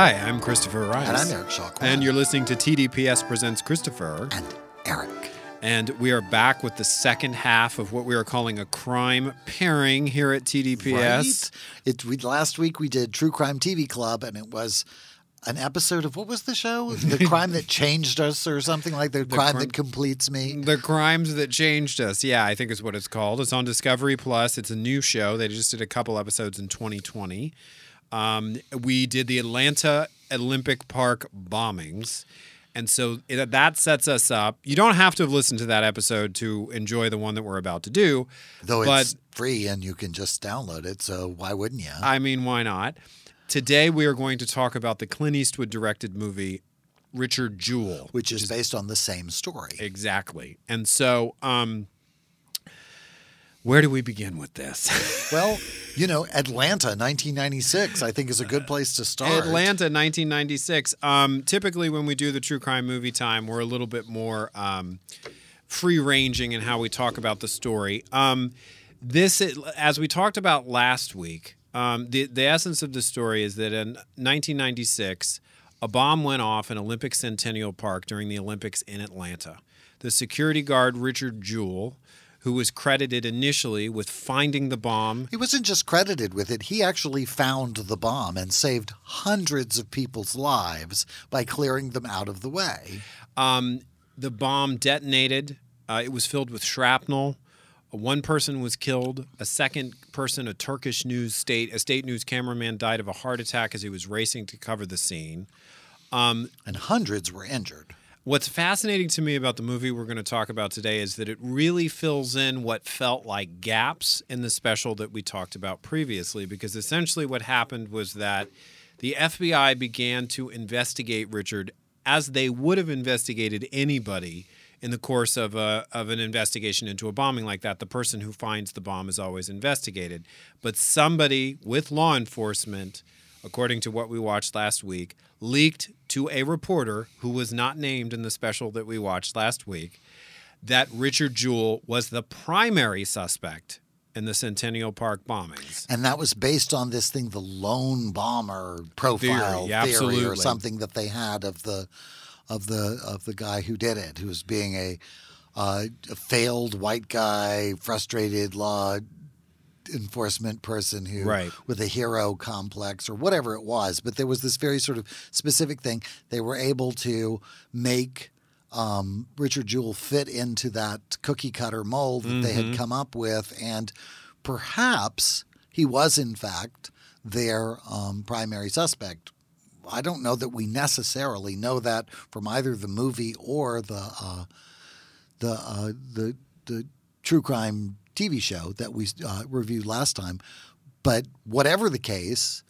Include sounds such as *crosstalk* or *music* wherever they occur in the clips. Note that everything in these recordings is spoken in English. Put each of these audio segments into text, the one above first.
Hi, I'm Christopher Rice. And I'm Eric Shaw And you're listening to TDPS Presents Christopher. And Eric. And we are back with the second half of what we are calling a crime pairing here at TDPS. Right? It, we, last week we did True Crime TV Club, and it was an episode of what was the show? The *laughs* crime that changed us, or something like the, the crime that completes me. The crimes that changed us. Yeah, I think is what it's called. It's on Discovery Plus. It's a new show. They just did a couple episodes in 2020. Um, we did the Atlanta Olympic Park bombings. And so it, that sets us up. You don't have to have listened to that episode to enjoy the one that we're about to do. Though it's free and you can just download it. So why wouldn't you? I mean, why not? Today we are going to talk about the Clint Eastwood directed movie Richard Jewell, which, which is, is based on the same story. Exactly. And so, um, where do we begin with this? *laughs* well, you know, Atlanta, 1996, I think is a good place to start. Atlanta, 1996. Um, typically, when we do the true crime movie time, we're a little bit more um, free ranging in how we talk about the story. Um, this, as we talked about last week, um, the the essence of the story is that in 1996, a bomb went off in Olympic Centennial Park during the Olympics in Atlanta. The security guard Richard Jewell who was credited initially with finding the bomb. He wasn't just credited with it, he actually found the bomb and saved hundreds of people's lives by clearing them out of the way. Um, the bomb detonated, uh, it was filled with shrapnel. One person was killed. A second person, a Turkish news state, a state news cameraman, died of a heart attack as he was racing to cover the scene. Um, and hundreds were injured. What's fascinating to me about the movie we're going to talk about today is that it really fills in what felt like gaps in the special that we talked about previously. Because essentially, what happened was that the FBI began to investigate Richard as they would have investigated anybody in the course of a of an investigation into a bombing like that. The person who finds the bomb is always investigated, but somebody with law enforcement, according to what we watched last week, leaked to a reporter who was not named in the special that we watched last week that Richard Jewell was the primary suspect in the Centennial Park bombings. And that was based on this thing, the lone bomber profile theory, theory or something that they had of the of the of the guy who did it, who was being a, uh, a failed white guy, frustrated law enforcement person who right. with a hero complex or whatever it was but there was this very sort of specific thing they were able to make um, Richard Jewell fit into that cookie cutter mold that mm-hmm. they had mm-hmm. come up with and perhaps he was in fact their um, primary suspect I don't know that we necessarily know that from either the movie or the uh, the uh, the the true crime TV show that we uh, reviewed last time. But whatever the case,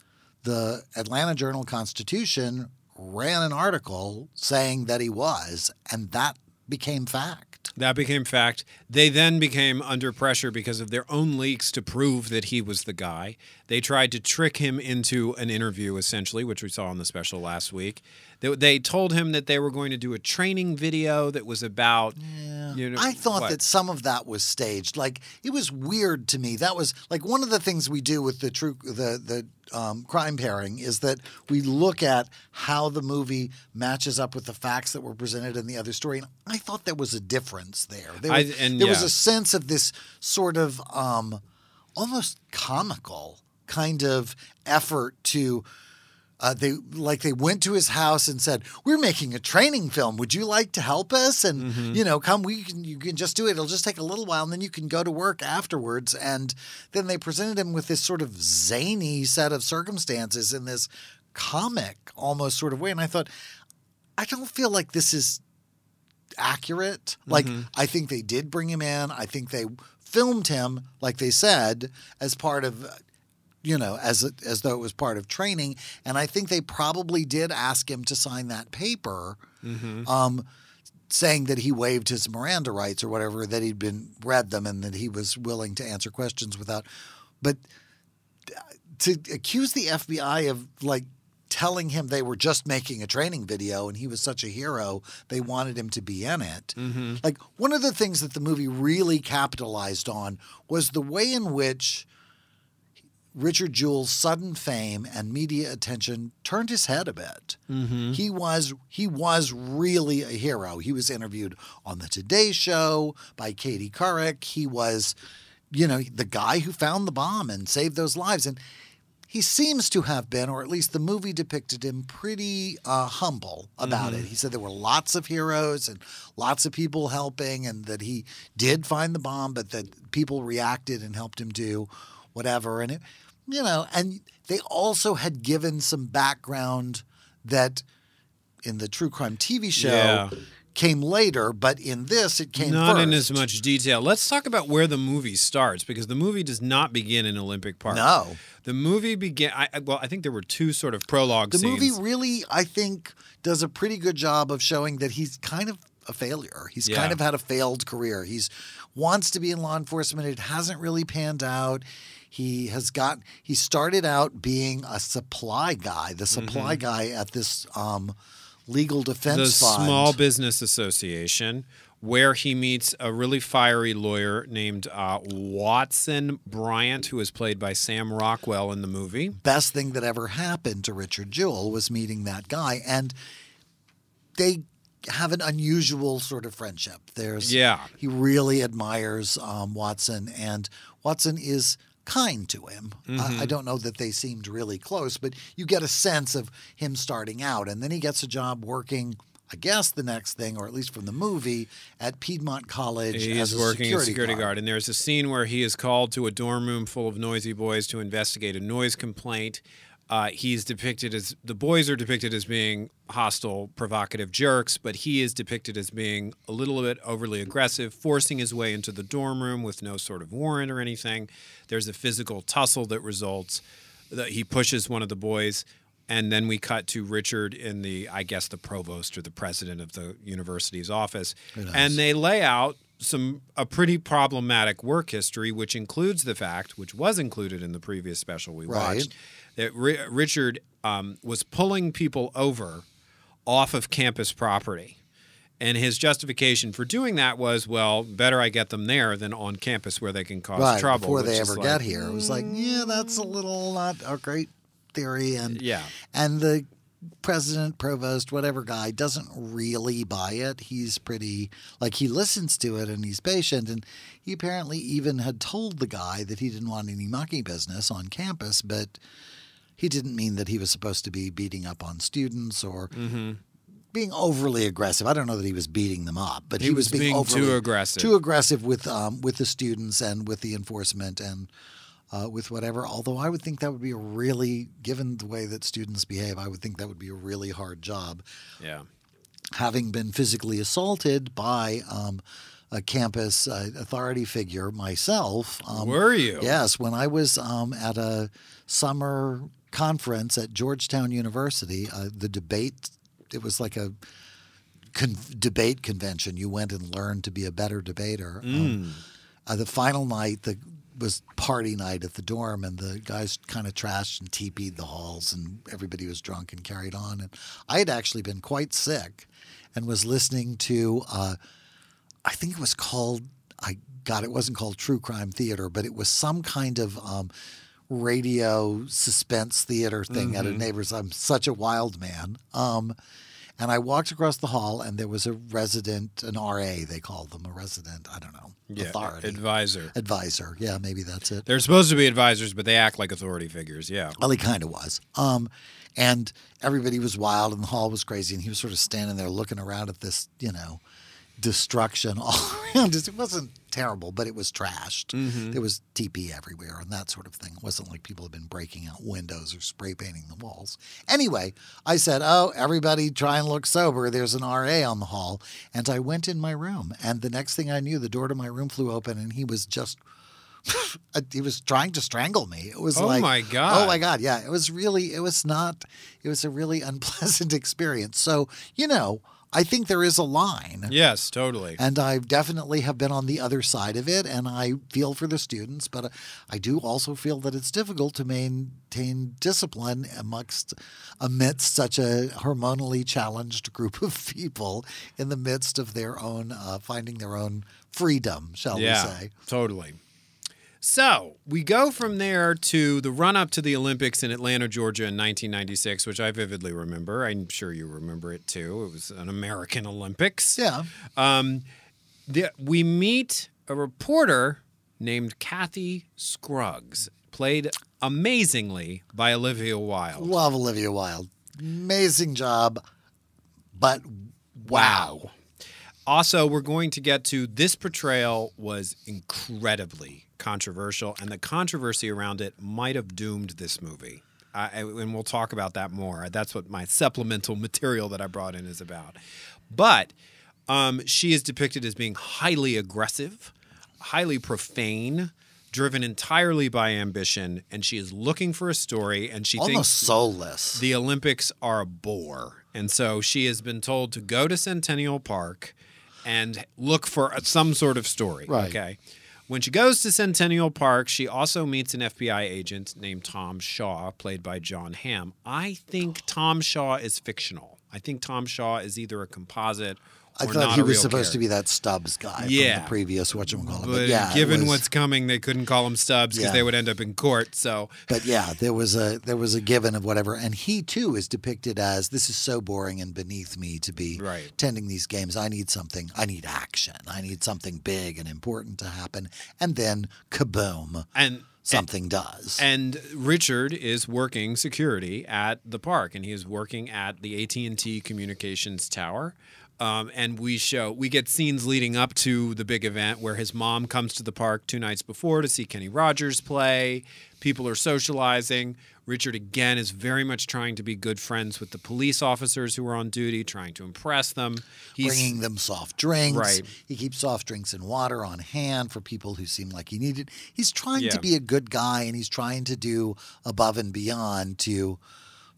the Atlanta Journal Constitution ran an article saying that he was, and that became fact. That became fact. They then became under pressure because of their own leaks to prove that he was the guy. They tried to trick him into an interview, essentially, which we saw on the special last week. They, they told him that they were going to do a training video that was about. Yeah. You know, I thought what? that some of that was staged. Like it was weird to me. That was like one of the things we do with the true the the um, crime pairing is that we look at how the movie matches up with the facts that were presented in the other story. And I thought there was a difference there. There, I, there yeah. was a sense of this sort of um, almost comical kind of effort to uh, they like they went to his house and said, "We're making a training film. Would you like to help us?" And Mm-hmm. you know, come. We can. You can just do it. It'll just take a little while, and then you can go to work afterwards. And then they presented him with this sort of zany set of circumstances in this comic almost sort of way. And I thought, I don't feel like this is accurate. Like Mm-hmm. I think they did bring him in. I think they filmed him, like they said, as part of you know, as as though it was part of training. And I think they probably did ask him to sign that paper, um, saying that he waived his Miranda rights or whatever, that he'd been read them and that he was willing to answer questions without. But uh, to accuse the FBI of like telling him they were just making a training video and he was such a hero, they wanted him to be in it. Like one of the things that the movie really capitalized on was the way in which Richard Jewell's sudden fame and media attention turned his head a bit. He was he was really a hero. He was interviewed on the Today Show by Katie Couric. He was, you know, the guy who found the bomb and saved those lives. And he seems to have been, or at least the movie depicted him, pretty uh, humble about it. He said there were lots of heroes and lots of people helping, and that he did find the bomb, but that people reacted and helped him do whatever. And it, you know, and they also had given some background that in the true crime TV show Yeah. came later, but in this it came Not first. in as much detail. Let's talk about where the movie starts because the movie does not begin in Olympic Park. No. The movie began. I, well, I think there were two sort of prologue The scenes. movie really, I think, does a pretty good job of showing that he's kind of a failure. He's Yeah. kind of had a failed career. He's wants to be in law enforcement. It hasn't really panned out. He has got. He started out being a supply guy, the supply guy at this um, legal defense the fund. Small Business Association, where he meets a really fiery lawyer named uh, Watson Bryant, who is played by Sam Rockwell in the movie. best thing that ever happened to Richard Jewell was meeting that guy. And they have an unusual sort of friendship. There's Yeah. he really admires um, Watson, and Watson is kind to him. I, I mm-hmm. don't know that they seemed really close, but you get a sense of him starting out, and then he gets a job working. I guess the next thing, or at least from the movie, at Piedmont College He as is a working security as security guard. guard. and there's a scene where he is called to a dorm room full of noisy boys to investigate a noise complaint. Uh, he's depicted as the boys are depicted as being hostile, provocative jerks, but he is depicted as being a little bit overly aggressive, forcing his way into the dorm room with no sort of warrant or anything. There's a physical tussle that results. That he pushes one of the boys, and then we cut to Richard in the, I guess, the provost or the president of the university's office, and they lay out some a pretty problematic work history, which includes the fact, which was included in the previous special we Right. watched, that Ri- Richard um, was pulling people over off of campus property. And his justification for doing that was, well, better I get them there than on campus where they can cause right trouble. before they ever like- get here. It was like, yeah, that's a little not a great theory, and Yeah. and the president, provost, whatever guy doesn't really buy it. He's pretty like he listens to it and he's patient, and he apparently even had told the guy that he didn't want any monkey business on campus, but he didn't mean that he was supposed to be beating up on students or. Mm-hmm. Being overly aggressive. I don't know that he was beating them up, but he, He was being, being too overly, aggressive. Too aggressive with um, with the students and with the enforcement and uh, with whatever. Although I would think that would be a really, given the way that students behave, I would think that would be a really hard job. Yeah. Having been physically assaulted by um, a campus uh, authority figure myself. Um, Were you? Yes, when I was um, at a summer conference at Georgetown University, uh, the debate. It was like a con- debate convention. You went and learned to be a better debater. Um, uh, the final night the, was party night at the dorm, and the guys kind of trashed and teepeed the halls, and everybody was drunk and carried on. And I had actually been quite sick, and was listening to. Uh, I think it was called. I God, it wasn't called True Crime Theater, but it was some kind of um, radio suspense theater thing at a neighbor's. I'm such a wild man. Um, And I walked across the hall, and there was a resident, an RA, they call them, a resident, I don't know, Yeah, authority. advisor. Advisor. Yeah, maybe that's it. They're supposed to be advisors, but they act like authority figures. Yeah. Well, he kind of was. Um, and everybody was wild, and the hall was crazy, and he was sort of standing there looking around at this, you know, destruction all *laughs* around us. It wasn't terrible, but it was trashed. Mm-hmm. There was TP everywhere and that sort of thing. It wasn't like people had been breaking out windows or spray painting the walls. Anyway, I said, Oh, everybody try and look sober. There's an RA on the hall. And I went in my room. And the next thing I knew, the door to my room flew open, and he was just *laughs* he was trying to strangle me. It was like, Oh like, my God. oh my god, yeah. It was really, it was not, it was a really *laughs* unpleasant experience. So you know, I think there is a line, Yes, totally. and I definitely have been on the other side of it, and I feel for the students, but I do also feel that it's difficult to maintain discipline amongst amidst such a hormonally challenged group of people in the midst of their own uh, finding their own freedom, shall yeah, we say? totally. So we go from there to the run up to the Olympics in Atlanta, Georgia in 1996, which I vividly remember. I'm sure you remember it too. It was an American Olympics. Yeah. Um, the, we meet a reporter named Kathy Scruggs, played amazingly by Olivia Wilde. Love Olivia Wilde. Amazing job. But wow. Also, we're going to get to this portrayal was incredibly controversial, and the controversy around it might have doomed this movie. I, and we'll talk about that more. That's what my supplemental *laughs* material that I brought in is about. But um, she is depicted as being highly aggressive, highly profane, driven entirely by ambition, and she is looking for a story, and she Almost thinks soulless. the Olympics are a bore. And so she has been told to go to Centennial Park and look for some sort of story. Right. Okay. When she goes to Centennial Park, she also meets an FBI agent named Tom Shaw, played by Jon Hamm. I think Tom Shaw is fictional. I think Tom Shaw is either a composite I thought he was supposed to be that Stubbs guy Yeah. from the previous whatchamacallit. But, But yeah, given was- what's coming, they couldn't call him Stubbs because Yeah. they would end up in court. So But yeah, there was a there was a given of whatever, and he too is depicted as this is so boring and beneath me to be Right. attending these games. I need something. I need action. I need something big and important to happen, and then kaboom, and something does. And Richard is working security at the park, and he is working at the AT and T Communications Tower. Um, and we show we get scenes leading up to the big event where his mom comes to the park two nights before to see Kenny Rogers play. People are socializing. Richard again is very much trying to be good friends with the police officers who are on duty, trying to impress them. He's Bringing them soft drinks. Right. He keeps soft drinks and water on hand for people who seem like he need it. He's trying Yeah. to be a good guy, and he's trying to do above and beyond to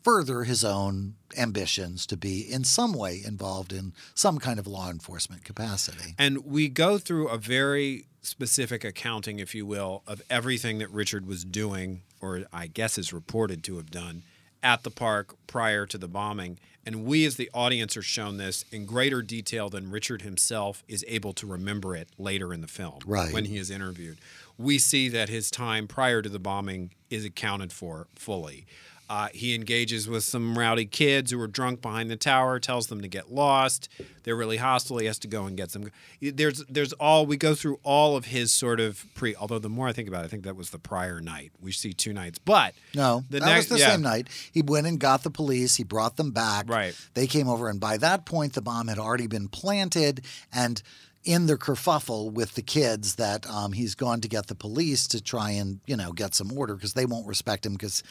further his own ambitions to be in some way involved in some kind of law enforcement capacity. And we go through a very specific accounting, if you will, of everything that Richard was doing, or I guess is reported to have done, at the park prior to the bombing. And we, as the audience, are shown this in greater detail than Richard himself is able to remember it later in the film Right. when he is interviewed. We see that his time prior to the bombing is accounted for fully. Uh, he engages with some rowdy kids who are drunk behind the tower, tells them to get lost. They're really hostile. He has to go and get them. There's, there's all we go through all of his sort of pre. Although the more I think about it, I think that was the prior night. We see two nights, but No, the that next was the yeah. same night. He went and got the police. He brought them back. Right. They came over, and by that point, the bomb had already been planted. And in the kerfuffle with the kids, that um, he's gone to get the police to try and you know get some order because they won't respect him because,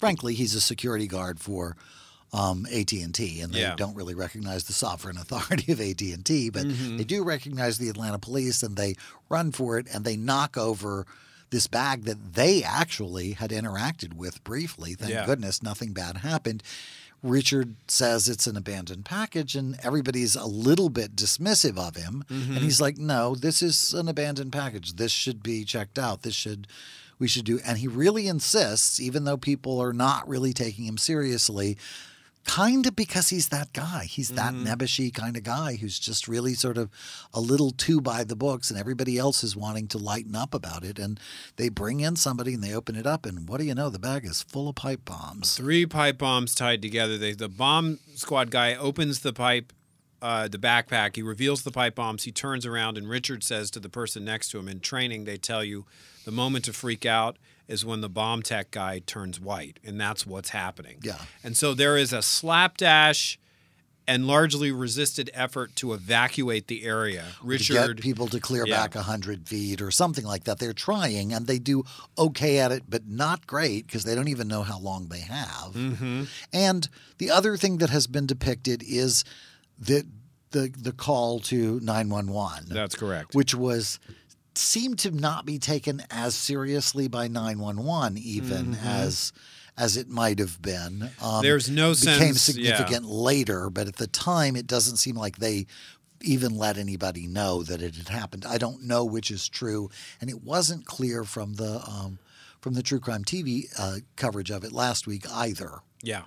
frankly, he's a security guard for. Um, AT and T, and they Yeah. don't really recognize the sovereign *laughs* authority of AT and T, but Mm-hmm. they do recognize the Atlanta police, and they run for it, and they knock over this bag that they actually had interacted with briefly. Thank Yeah. goodness nothing bad happened. Richard says it's an abandoned package, and everybody's a little bit dismissive of him. Mm-hmm. And he's like, "No, this is an abandoned package. This should be checked out. This should, we should do." And he really insists, even though people are not really taking him seriously, kind of because he's that guy. He's that Mm-hmm. nebbishy kind of guy who's just really sort of a little too by the books, and everybody else is wanting to lighten up about it. And they bring in somebody and they open it up, and what do you know? The bag is full of pipe bombs. Three pipe bombs tied together. They, the bomb squad guy opens the pipe, uh, the backpack. He reveals the pipe bombs. He turns around, and Richard says to the person next to him, in training, they tell you the moment to freak out is when the bomb tech guy turns white. And that's what's happening. Yeah. And so there is a slapdash and largely resisted effort to evacuate the area. To Richard. get people to clear Yeah. back a hundred feet or something like that. They're trying, and they do okay at it, but not great because they don't even know how long they have. Mm-hmm. And the other thing that has been depicted is that the the call to nine one one. That's correct. which was seemed to not be taken as seriously by 911 even as as it might have been um, Mm-hmm. There's no became sense- yeah. significant later but at the time it doesn't seem like they even let anybody know that it had happened i don't know which is true and it wasn't clear from the um, from the true crime tv uh, coverage of it last week either Yeah.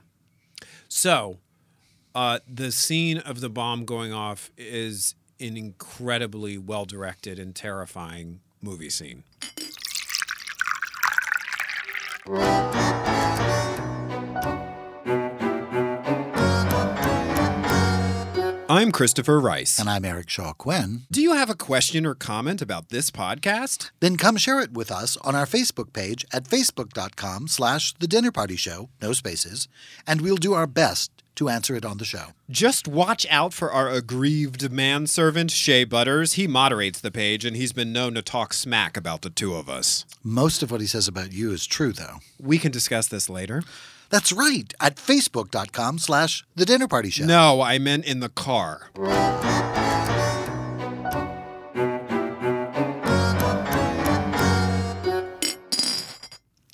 So, uh, the scene of the bomb going off is an incredibly well directed and terrifying movie scene. I'm Christopher Rice. and i'm eric shaw quinn Do you have a question or comment about this podcast? Then come share it with us on our Facebook page at facebook.com slash the dinner party show, no spaces, and we'll do our best to answer it on the show. Just watch out for our aggrieved manservant, Shea Butters. He moderates the page, and he's been known to talk smack about the two of us. Most of what he says about you is true, though. We can discuss this later. That's right, at facebook.com slash the dinner party show. No, I meant in the car.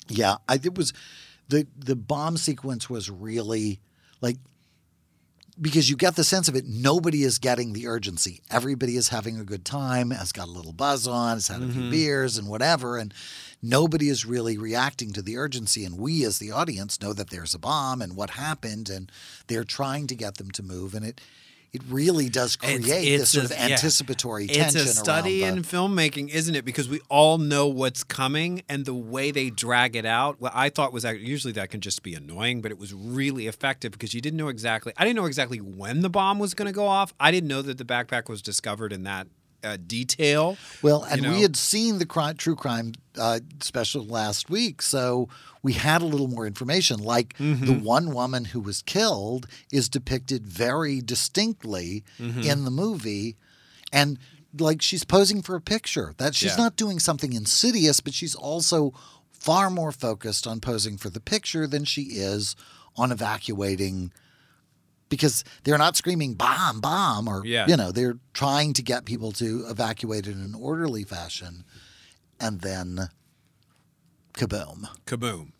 Yeah, I, it was the the bomb sequence was really like because you get the sense of it. Nobody is getting the urgency. Everybody is having a good time, has got a little buzz on, has had a few mm-hmm. beers and whatever, and nobody is really reacting to the urgency. And we, as the audience, know that there's a bomb and what happened, and they're trying to get them to move, and it. It really does create this sort of yeah. anticipatory tension. It's a study in the, filmmaking, isn't it? Because we all know what's coming, and the way they drag it out. What I thought was usually that can just be annoying, but it was really effective because you didn't know exactly. I didn't know exactly when the bomb was going to go off. I didn't know that the backpack was discovered in that uh, detail. Well, and know? we had seen the crime, true crime uh, special last week, so we had a little more information. Like Mm-hmm. the one woman who was killed is depicted very distinctly Mm-hmm. in the movie, and like she's posing for a picture. That she's Yeah. not doing something insidious, but she's also far more focused on posing for the picture than she is on evacuating because they're not screaming bomb bomb or Yeah. you know they're trying to get people to evacuate in an orderly fashion and then kaboom kaboom.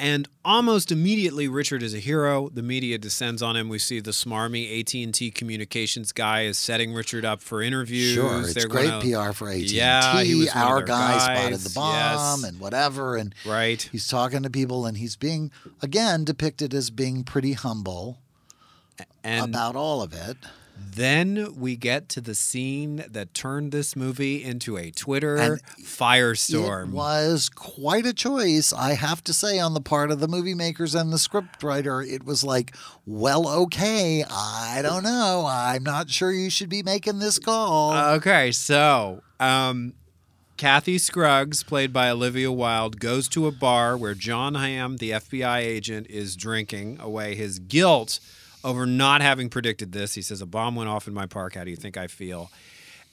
And almost immediately, Richard is a hero. The media descends on him. We see the smarmy AT and T communications guy is setting Richard up for interviews. sure it's They're great gonna- pr for AT&T Yeah, he was our guy spotted the bomb Yes. and whatever and Right. he's talking to people and he's being again depicted as being pretty humble And about all of it then we get to the scene that turned this movie into a Twitter And firestorm. It was quite a choice, I have to say, on the part of the movie makers and the scriptwriter. It was like, well, okay, I don't know. I'm not sure you should be making this call. Okay, so um, Kathy Scruggs, played by Olivia Wilde, goes to a bar where Jon Hamm, the FBI agent, is drinking away his guilt over not having predicted this. He says, A bomb went off in my park. How do you think I feel?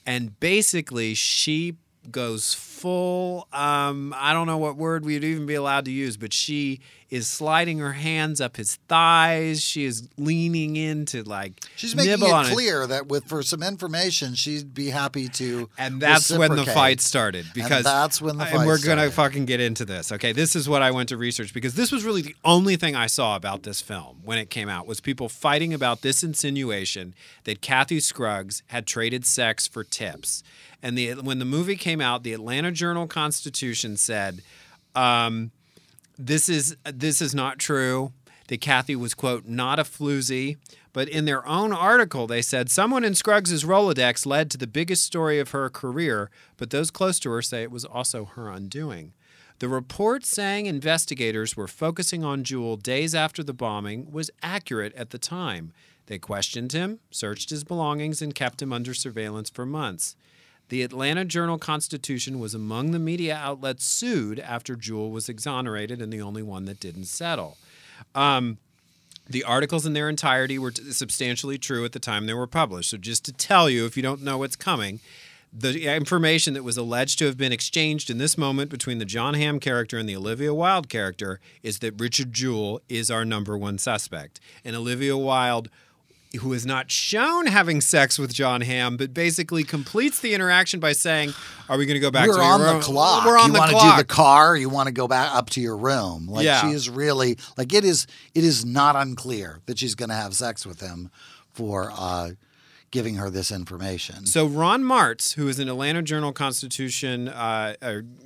And basically, she goes full um, I don't know what word we'd even be allowed to use, but she is sliding her hands up his thighs. She is leaning in to like She's making it clear that with for some information, she'd be happy to. And that's when the fight started because that's when the and we're gonna fucking get into this. Okay, this is what I went to research because this was really the only thing I saw about this film when it came out was people fighting about this insinuation that Kathy Scruggs had traded sex for tips. And the when the movie came out, the Atlanta Journal Constitution said, um, "This is this is not true." that Kathy was, quote, not a floozy. But in their own article, they said someone in Scruggs' Rolodex led to the biggest story of her career, but those close to her say it was also her undoing. The report saying investigators were focusing on Jewell days after the bombing was accurate at the time. They questioned him, searched his belongings, and kept him under surveillance for months. The Atlanta Journal Constitution was among the media outlets sued after Jewell was exonerated and the only one that didn't settle. Um, the articles in their entirety were t- substantially true at the time they were published. So, just to tell you, if you don't know what's coming, the information that was alleged to have been exchanged in this moment between the Jon Hamm character and the Olivia Wilde character is that Richard Jewell is our number one suspect. And Olivia Wilde who is not shown having sex with Jon Hamm, but basically completes the interaction by saying, "Are we going to go back We're to on your the room? clock. We're on you the want to do the car? You want to go back up to your room? Like Yeah. she is really like it is. It is not unclear that she's going to have sex with him for uh, giving her this information. So Ron Martz, who is an Atlanta Journal Constitution, uh,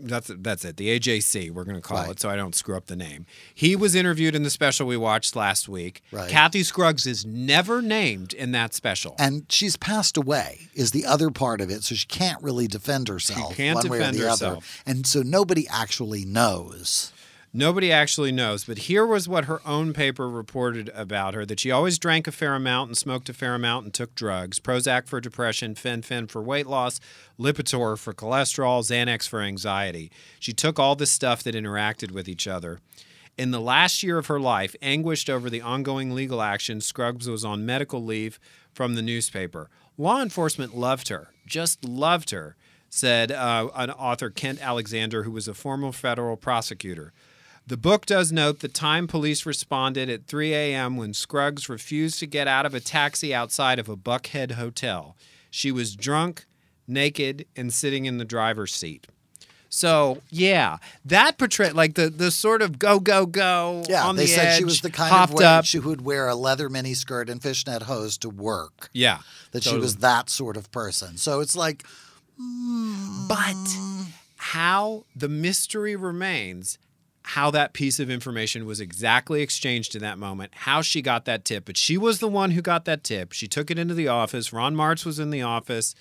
that's that's it, the AJC, we're going to call Right. it, so I don't screw up the name. He was interviewed in the special we watched last week. Right. Kathy Scruggs is never named in that special. and she's passed away is the other part of it, so she can't really defend herself can't one way defend or the other. And so nobody actually knows. Nobody actually knows, but here was what her own paper reported about her that she always drank a fair amount and smoked a fair amount and took drugs Prozac for depression, Fen-Phen for weight loss, Lipitor for cholesterol, Xanax for anxiety. She took all this stuff that interacted with each other. In the last year of her life, anguished over the ongoing legal action, Scruggs was on medical leave from the newspaper. Law enforcement loved her, just loved her, said uh, an author, Kent Alexander, who was a former federal prosecutor. The book does note the time police responded at 3 a.m. when Scruggs refused to get out of a taxi outside of a Buckhead hotel. She was drunk, naked, and sitting in the driver's seat. So yeah, that portray like the the sort of go go go Yeah, on they the said edge, she was the kind of up. she would wear a leather miniskirt and fishnet hose to work. yeah, That she was that sort of person. So it's like But mm. how the mystery remains how that piece of information was exactly exchanged in that moment, how she got that tip. But she was the one who got that tip. She took it into the office. Ron Martz was in the office.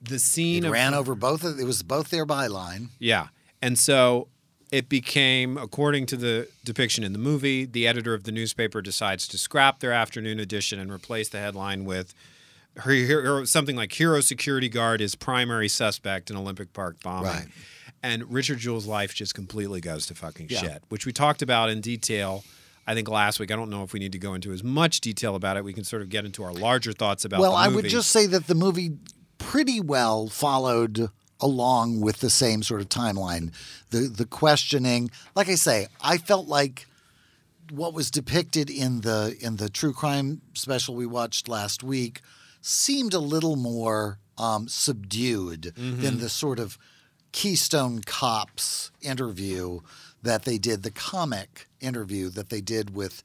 The scene of ran over both. Of, it was both their byline. yeah. And so it became, according to the depiction in the movie, the editor of the newspaper decides to scrap their afternoon edition and replace the headline with her, her, something like Hero Security Guard is primary suspect in Olympic Park bombing. Right. And Richard Jewell's life just completely goes to fucking Yeah. shit, which we talked about in detail. I think last week. I don't know if we need to go into as much detail about it. We can sort of get into our larger thoughts about. well, I would just say that the movie pretty well followed along with the same sort of timeline. The the questioning, like I say, I felt like what was depicted in the in the true crime special we watched last week seemed a little more um, subdued than the sort of Keystone Cops interview that they did, the comic interview that they did with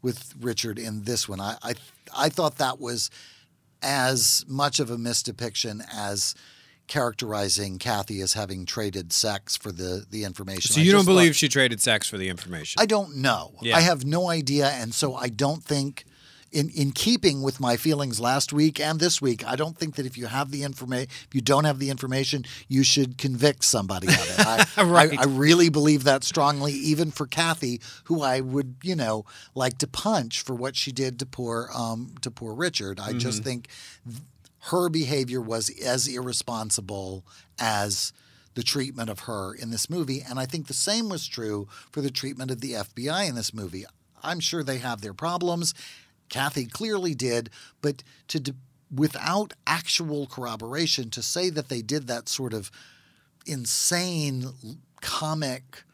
with Richard in this one. I I, I thought that was as much of a misdepiction as characterizing Kathy as having traded sex for the the information. So you don't just thought- believe she traded sex for the information? I don't know. Yeah. I have no idea, and so I don't think. In, in keeping with my feelings last week and this week, I don't think that if you have the information, if you don't have the information, you should convict somebody of it. I, *laughs* Right. I, I really believe that strongly, even for Kathy, who I would, you know, like to punch for what she did to poor, um, to poor Richard. I just think th- her behavior was as irresponsible as the treatment of her in this movie. And I think the same was true for the treatment of the FBI in this movie. I'm sure they have their problems. Kathy clearly did, but to d- without actual corroboration, to say that they did that sort of insane comic,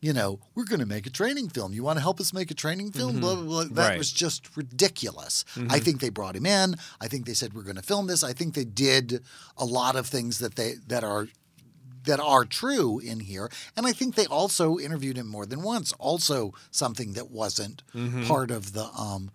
you know, we're going to make a training film. You want to help us make a training film? Mm-hmm. Blah, blah, blah. That Right. was just ridiculous. I mm-hmm. think they brought him in. I think they said we're going to film this. I think they did a lot of things that they that are that are true in here. And I think they also interviewed him more than once. Also something that wasn't mm-hmm. part of the um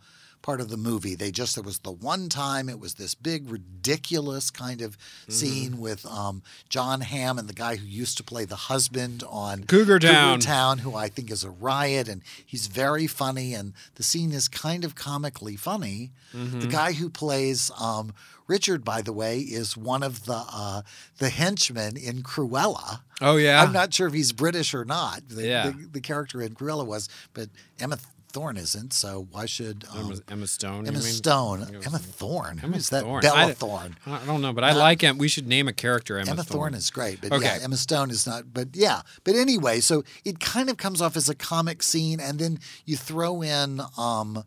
part of the movie. They just there was the one time it was this big ridiculous kind of scene with um, Jon Hamm and the guy who used to play the husband on Cougar Town. Town, who I think is a riot, and he's very funny, and the scene is kind of comically funny. Mm-hmm. The guy who plays um, Richard, by the way, is one of the uh, the henchmen in Cruella. Oh yeah. I'm not sure if he's British or not. The, Yeah. the, the character in Cruella was, but Emma Thorne isn't. So why should um, Emma, Emma Stone. Emma mean? Stone, It was- Emma Thorne? Emma Who's that? Thorne. Bella I- Thorne. I don't know, but I like him. We should name a character Emma, Emma Thorne is great, but Okay. yeah, Emma Stone is not. But yeah, but anyway, so it kind of comes off as a comic scene, and then you throw in um,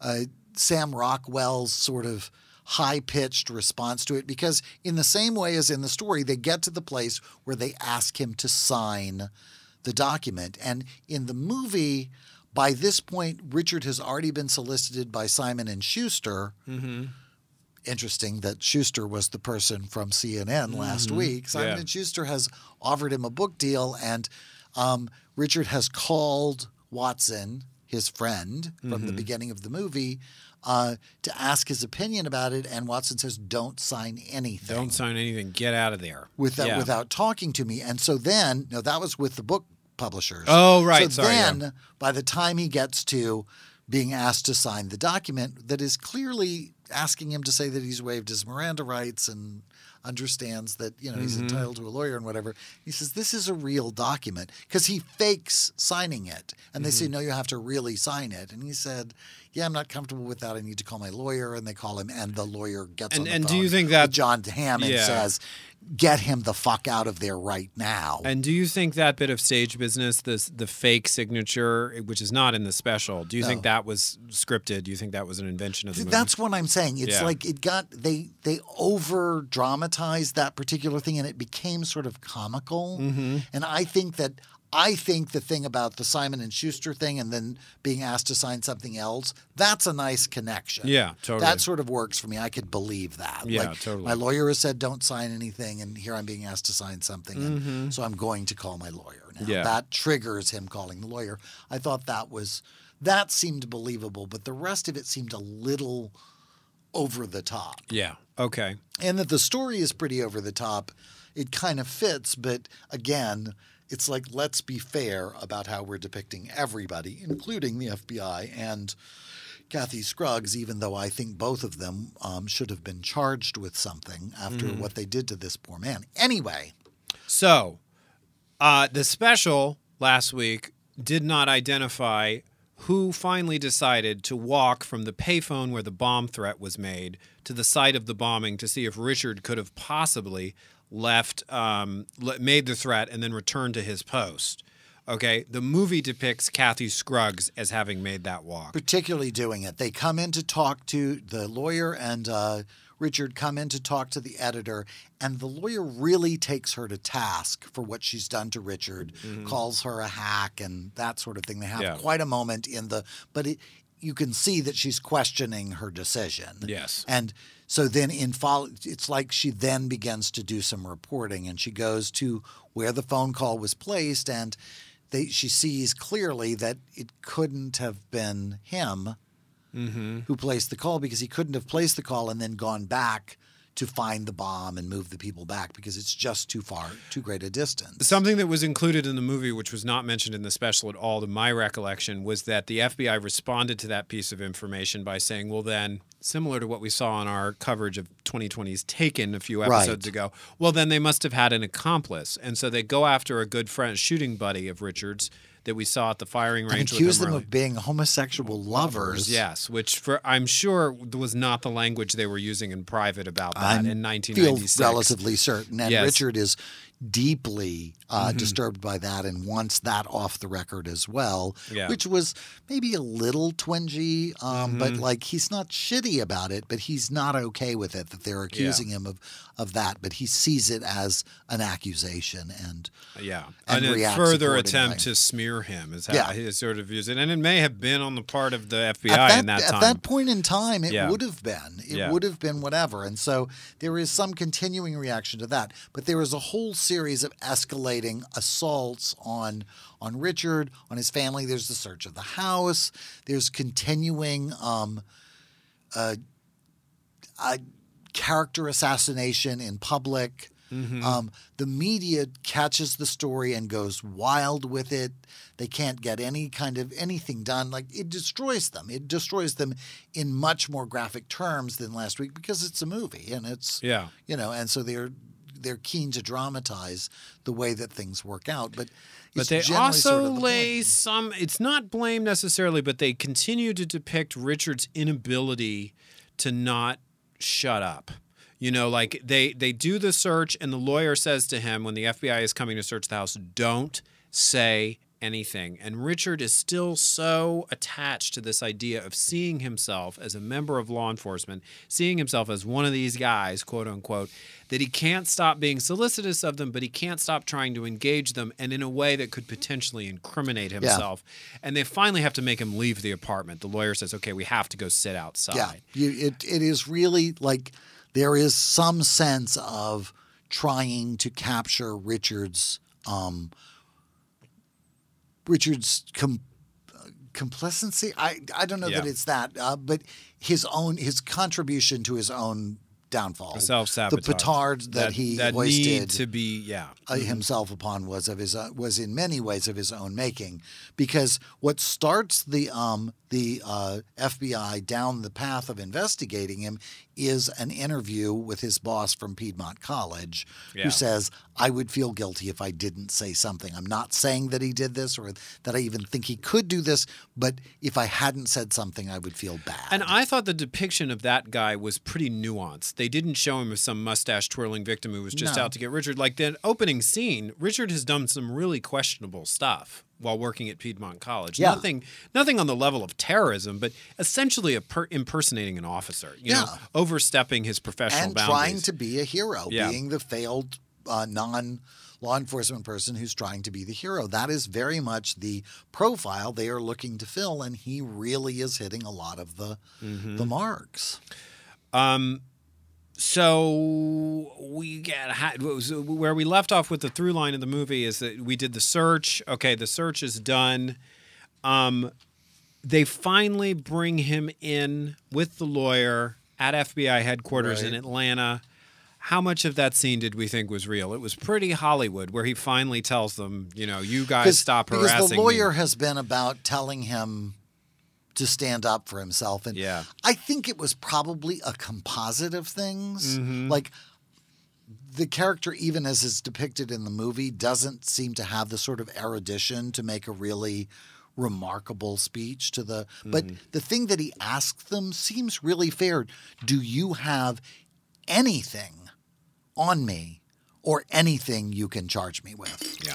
uh, Sam Rockwell's sort of high pitched response to it, because in the same way as in the story, they get to the place where they ask him to sign the document, and in the movie. By this point, Richard has already been solicited by Simon and Schuster, interesting that Schuster was the person from CNN last week. Simon Yeah. and Schuster has offered him a book deal, and um, Richard has called Watson, his friend from the beginning of the movie, uh, to ask his opinion about it. And Watson says, "Don't sign anything." Don't sign anything. Get out of there. without Yeah. without talking to me. And so then, no, that was with the book publishers. Oh, right. So Sorry, yeah. then, by the time he gets to being asked to sign the document that is clearly asking him to say that he's waived his Miranda rights and understands that you know he's Mm-hmm. entitled to a lawyer and whatever. He says this is a real document because he fakes signing it, and they Mm-hmm. say no, you have to really sign it. And he said, "Yeah, I'm not comfortable with that. I need to call my lawyer." And they call him, and the lawyer gets And- on the and do you think that- Jon Hamm and Yeah. says, "Get him the fuck out of there right now." And do you think that bit of stage business, this the fake signature, which is not in the special, do you think that was scripted? Do you think that was an invention of the movie? That's what I'm saying. It's Yeah. like it got they they over dramatized that particular thing, and it became sort of comical. Mm-hmm. And I think that I think the thing about the Simon and Schuster thing, and then being asked to sign something else, that's a nice connection. Yeah, totally. That sort of works for me. I could believe that. Yeah, like, totally. My lawyer has said don't sign anything, and here I'm being asked to sign something, and so I'm going to call my lawyer now. Mm-hmm. Yeah. That triggers him calling the lawyer. I thought that was that seemed believable, but the rest of it seemed a little over the top. yeah. Okay. And that the story is pretty over the top. It kind of fits, but again, it's like let's be fair about how we're depicting everybody, including the FBI and Kathy Scruggs, even though I think both of them um, should have been charged with something after what they did to this poor man. Anyway, So, uh, the special last week did not identify who finally decided to walk from the payphone where the bomb threat was made to the site of the bombing to see if Richard could have possibly left, um, le- made the threat, and then returned to his post. Okay, the movie depicts Kathy Scruggs as having made that walk. particularly doing it. They come in to talk to the lawyer, and uh, Richard come in to talk to the editor, and the lawyer really takes her to task for what she's done to Richard, calls her a hack, and that sort of thing. They have Yeah. quite a moment in the, but it, you can see that she's questioning her decision. Yes. And so then in follow, it's like she then begins to do some reporting, and she goes to where the phone call was placed, and they she sees clearly that it couldn't have been him mm-hmm. who placed the call because he couldn't have placed the call and then gone back to find the bomb and move the people back because it's just too far, too great a distance. Something that was included in the movie, which was not mentioned in the special at all, to my recollection, was that the FBI responded to that piece of information by saying, well, then, similar to what we saw in our coverage of 2020's Taken a few Right. episodes ago, well, then they must have had an accomplice. And so they go after a good friend, shooting buddy of Richard's that we saw at the firing range. with accuse them early. of being homosexual lovers. Yes, which for I'm sure was not the language they were using in private about that I in feel relatively certain. And Yes. Richard is deeply uh, Mm-hmm. disturbed by that and wants that off the record as well, Yeah. which was maybe a little twingy, um, Mm-hmm. but like he's not shitty about it, but he's not okay with it that they're accusing him of, of that. But he sees it as an accusation and Yeah, and and, a further attempt to smear him is how Yeah. he sort of views it, and it may have been on the part of the FBI at that, in that at time. that point in time, it Yeah. would have been. It Yeah. would have been whatever. And so there is some continuing reaction to that. But there is a whole series of escalating assaults on on Richard, on his family. There's the search of the house. There's continuing um, a, a character assassination in public. Um, the media catches the story and goes wild with it. They can't get any kind of anything done. Like it destroys them. It destroys them in much more graphic terms than last week because it's a movie and it's Yeah. you know, and so they're they're keen to dramatize the way that things work out. But But they also sort of the lay point. some, it's not blame necessarily, but they continue to depict Richard's inability to not shut up. You know, like they they do the search, and the lawyer says to him when the FBI is coming to search the house, "Don't say anything." And Richard is still so attached to this idea of seeing himself as a member of law enforcement, seeing himself as one of these guys, quote unquote, that he can't stop being solicitous of them, but he can't stop trying to engage them, and in a way that could potentially incriminate himself. And they finally have to make him leave the apartment. The lawyer says, "Okay, we have to go sit outside." Yeah, you, it it is really like there is some sense of trying to capture Richard's um, Richard's com- complacency. I I don't know that it's that, uh, but his own his contribution to his own downfall, Self the sabotage. petard that, he that hoisted need to be yeah. uh, himself upon was of his uh, was in many ways of his own making because what starts the um the uh, FBI down the path of investigating him is an interview with his boss from Piedmont College Yeah. who says I would feel guilty if I didn't say something. I'm not saying that he did this or that I even think he could do this, but if I hadn't said something I would feel bad. And I thought the depiction of that guy was pretty nuanced. They didn't show him as some mustache twirling victim who was just No. out to get Richard. Like the opening scene, Richard has done some really questionable stuff while working at Piedmont College. Yeah. Nothing, nothing on the level of terrorism, but essentially a per- impersonating an officer. You know, overstepping his professional and boundaries. trying to be a hero, Yeah. being the failed uh, non law enforcement person who's trying to be the hero. That is very much the profile they are looking to fill, and he really is hitting a lot of the Mm-hmm. the marks. So we get where we left off with the through line of the movie is that we did the search. Okay, the search is done. Um, they finally bring him in with the lawyer at FBI headquarters in Atlanta. How much of that scene did we think was real? It was pretty Hollywood, where he finally tells them, you know, you guys stop harassing. because the lawyer me. has been about telling him to stand up for himself, and Yeah. I think it was probably a composite of things. Mm-hmm. Like the character, even as is depicted in the movie, doesn't seem to have the sort of erudition to make a really remarkable speech to the. But Mm-hmm. the thing that he asked them seems really fair. Do you have anything on me, or anything you can charge me with? Yeah.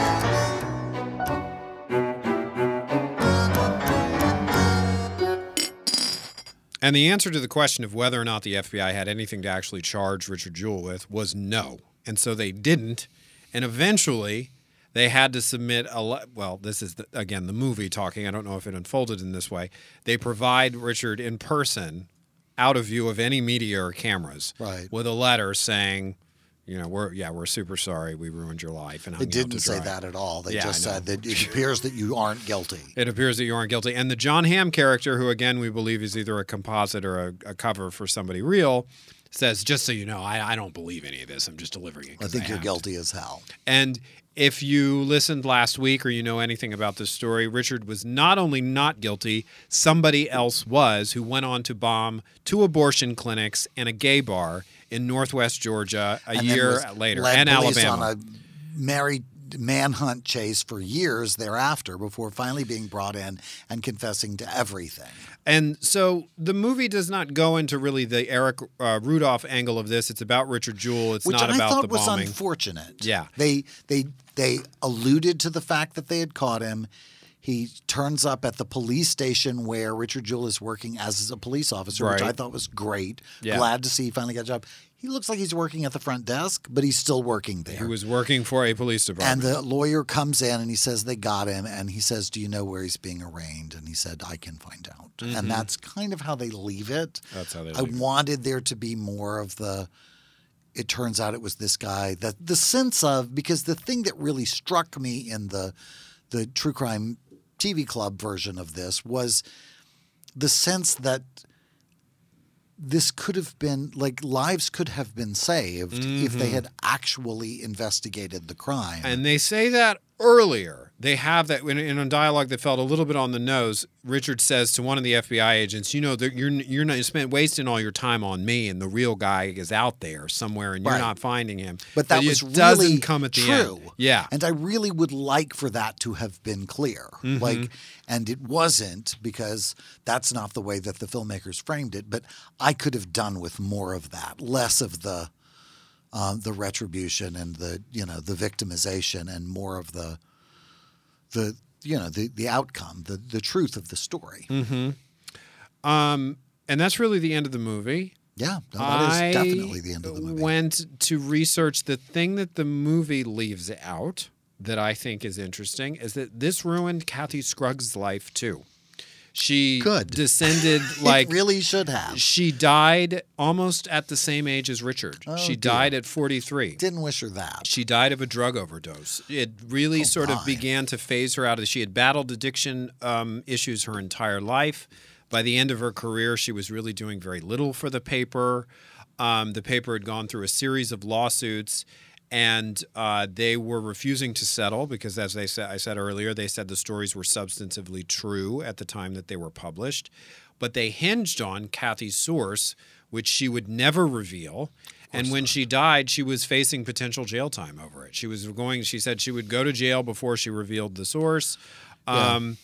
And the answer to the question of whether or not the FBI had anything to actually charge Richard Jewell with was no. And so they didn't. And eventually, they had to submit a le- well this is the, again the movie talking i don't know if it unfolded in this way they provide richard in person out of view of any media or cameras Right. with a letter saying you know we're yeah we're super sorry we ruined your life and They didn't say that at all. They Yeah, just said that it appears that you aren't guilty. it appears that you aren't guilty. And the Jon Hamm character, who again we believe is either a composite or a, a cover for somebody real, says, "Just so you know, I, I don't believe any of this. I'm just delivering it." I think you're have to." guilty as hell. And if you listened last week or you know anything about this story, Richard was not only not guilty, somebody else was who went on to bomb two abortion clinics and a gay bar in Northwest Georgia a And year later and Alabama. on a merry manhunt chase for years thereafter before finally being brought in and confessing to everything. And so the movie does not go into really the Eric uh, Rudolph angle of this. It's about Richard Jewell. It's Which not I about thought the was bombing. unfortunate. Yeah. They they they alluded to the fact that they had caught him. He turns up at the police station where Richard Jewell is working as a police officer, which I thought was great. Yeah. Glad to see he finally got a job. He looks like he's working at the front desk, but he's still working there. he was working for a police department. And the lawyer comes in and he says they got him. And he says, Do you know where he's being arraigned? And he said, I can find out. And that's kind of how they leave it. Mm-hmm. That's how they I leave it. wanted there to be more of the. It turns out it was this guy. That the sense of because the thing that really struck me in the the true crime TV club version of this was the sense that this could have been like lives could have been saved if they had actually investigated the crime. Mm-hmm. And they say that earlier. They have that in, in a dialogue that felt a little bit on the nose. Richard says to one of the FBI agents, "You know, you're you're not you spent wasting all your time on me, and the real guy is out there somewhere, and you're not finding him." but that it was really come at the true. end. Yeah, and I really would like for that to have been clear. Mm-hmm. Like, and it wasn't because that's not the way that the filmmakers framed it. But I could have done with more of that, less of the um, the retribution and the you know the victimization, and more of the the you know the the outcome, the the truth of the story. Mm. um, and that's really the end of the movie. Yeah, no, that is definitely the end of the movie. Went to research the thing that the movie leaves out that I think is interesting is that this ruined Kathy Scruggs' life too. She Good. *laughs* descended like it really should have. she died almost at the same age as Richard. Oh, she dear. died at 43. Didn't wish her that. She died of a drug overdose. It really sort my. of began to phase her out. of She had battled addiction um, issues her entire life. By the end of her career, she was really doing very little for the paper. Um, the paper had gone through a series of lawsuits, and uh, they were refusing to settle because, as they said, I said earlier, they said the stories were substantively true at the time that they were published. But they hinged on Kathy's source, which she would never reveal. And when she died, she was facing potential jail time over it. She was going. She said she would go to jail before she revealed the source. Um,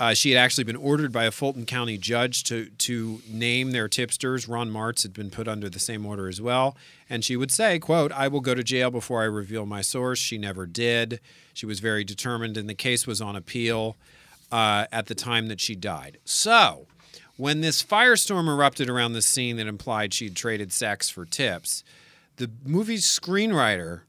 uh, she had actually been ordered by a Fulton County judge to to name their tipsters. Ron Martz had been put under the same order as well, and she would say, "quote I will go to jail before I reveal my source." She never did. She was very determined, and the case was on appeal uh, at the time that she died. So, when this firestorm erupted around the scene that implied she'd traded sex for tips, the movie's screenwriter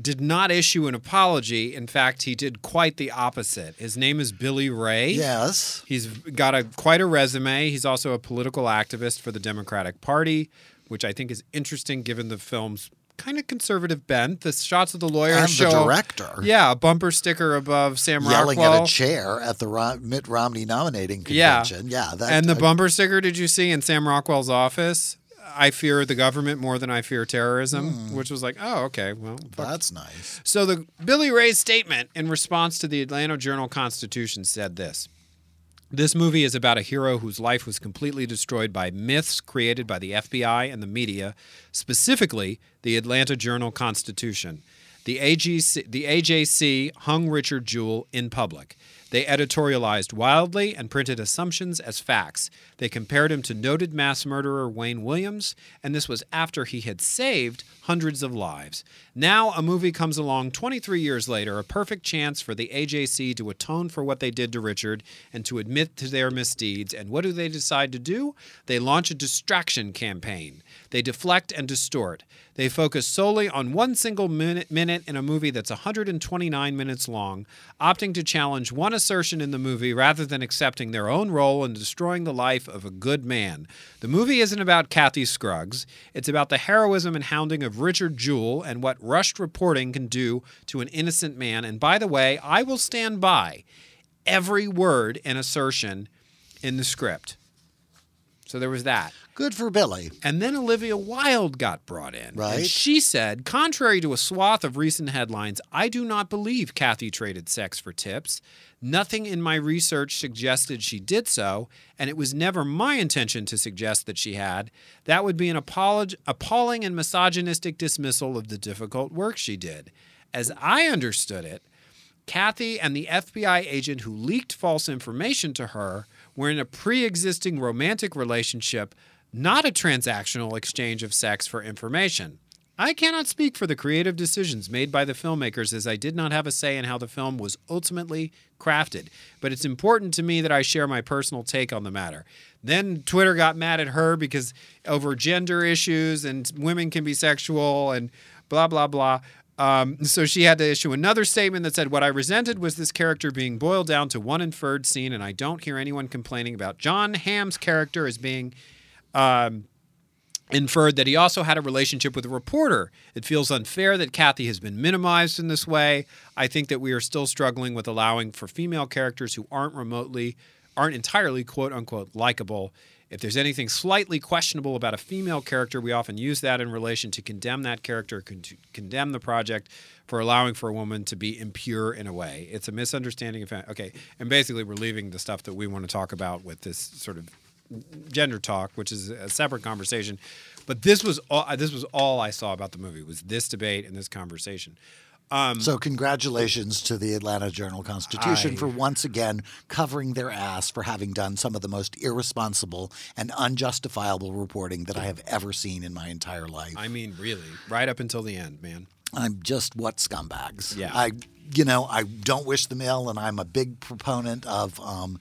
did not issue an apology. In fact, he did quite the opposite. His name is Billy Ray. Yes. He's got a quite a resume. He's also a political activist for the Democratic Party, which I think is interesting given the film's kind of conservative bent. The shots of the lawyer And the show director. Yeah, a bumper sticker above Sam yelling Rockwell. at a chair at the Mitt Romney nominating Yeah. convention. Yeah, that, and the I- bumper sticker did you see in Sam Rockwell's office? I fear the government more than I fear terrorism, Hmm. which was like, oh, okay, well, fuck that's nice. So the Billy Ray's statement in response to the Atlanta Journal Constitution said this. This movie is about a hero whose life was completely destroyed by myths created by the FBI and the media, specifically the Atlanta Journal Constitution. The, AGC, the AJC hung Richard Jewell in public. They editorialized wildly and printed assumptions as facts. They compared him to noted mass murderer Wayne Williams, and this was after he had saved hundreds of lives. Now, a movie comes along 23 years later, a perfect chance for the AJC to atone for what they did to Richard and to admit to their misdeeds. And what do they decide to do? They launch a distraction campaign. They deflect and distort. They focus solely on one single minute, minute in a movie that's 129 minutes long, opting to challenge one assertion in the movie rather than accepting their own role in destroying the life of a good man. The movie isn't about Kathy Scruggs. It's about the heroism and hounding of Richard Jewell and what rushed reporting can do to an innocent man. And by the way, I will stand by every word and assertion in the script. So there was that. Good for Billy. And then Olivia Wilde got brought in. Right. And she said, contrary to a swath of recent headlines, I do not believe Kathy traded sex for tips. Nothing in my research suggested she did so, and it was never my intention to suggest that she had. That would be an apolog- appalling and misogynistic dismissal of the difficult work she did. As I understood it, Kathy and the FBI agent who leaked false information to her were in a pre existing romantic relationship, not a transactional exchange of sex for information. I cannot speak for the creative decisions made by the filmmakers as I did not have a say in how the film was ultimately crafted, but it's important to me that I share my personal take on the matter. Then Twitter got mad at her because over gender issues and women can be sexual and blah, blah, blah. Um, so she had to issue another statement that said, What I resented was this character being boiled down to one inferred scene, and I don't hear anyone complaining about Jon Hamm's character as being um, inferred that he also had a relationship with a reporter. It feels unfair that Kathy has been minimized in this way. I think that we are still struggling with allowing for female characters who aren't remotely, aren't entirely quote unquote likable. If there's anything slightly questionable about a female character, we often use that in relation to condemn that character, con- condemn the project for allowing for a woman to be impure in a way. It's a misunderstanding of okay, and basically we're leaving the stuff that we want to talk about with this sort of gender talk, which is a separate conversation. But this was all, this was all I saw about the movie was this debate and this conversation. Um, so congratulations to the Atlanta Journal Constitution I- for once again covering their ass for having done some of the most irresponsible and unjustifiable reporting that I have ever seen in my entire life. I mean, really, right up until the end, man. I'm just what scumbags. Yeah. I, you know, I don't wish them ill, and I'm a big proponent of. Um,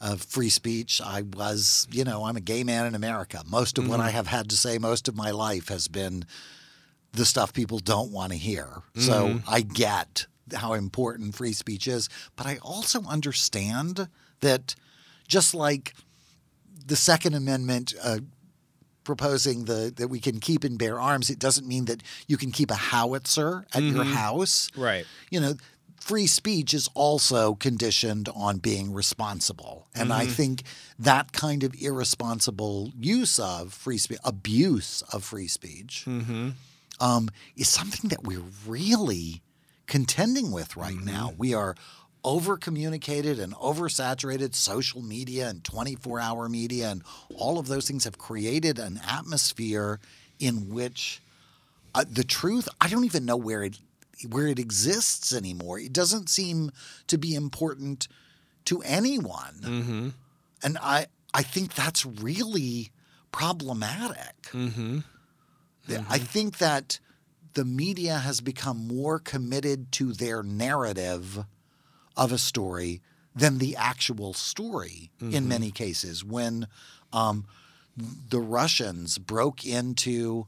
of free speech. I was, you know, I'm a gay man in America. Most of what I have had to say most of my life has been the stuff people don't want to hear. So mm-hmm. I get how important free speech is, but I also understand that just like the Second Amendment uh, proposing the that we can keep and bear arms, it doesn't mean that you can keep a howitzer at your mm-hmm. house. Right. You know, free speech is also conditioned on being responsible. And I mm-hmm. think that kind of irresponsible use of free speech, abuse of free speech, um, is something that we're really contending with right now. We are over communicated and oversaturated. Social media and 24 hour media and all of those things have created an atmosphere in which uh, the truth i don't even know where it where it exists anymore. It doesn't seem to be important to anyone. And i i think that's really problematic The- I think that the media has become more committed to their narrative of a story than the actual story in many cases. When um, the Russians broke into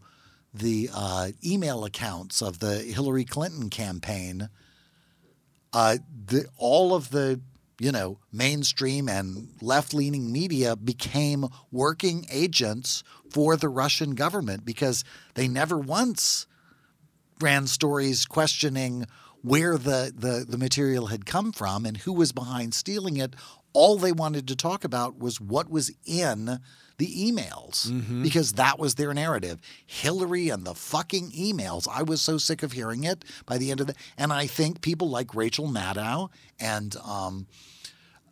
the uh, email accounts of the Hillary Clinton campaign, uh, the, all of the you know mainstream and left-leaning media became working agents for the Russian government because they never once ran stories questioning where the, the, the material had come from and who was behind stealing it. All they wanted to talk about was what was in the emails because that was their narrative. Hillary and the fucking emails. I was so sick of hearing it by the end of the. And I think people like Rachel Maddow and um,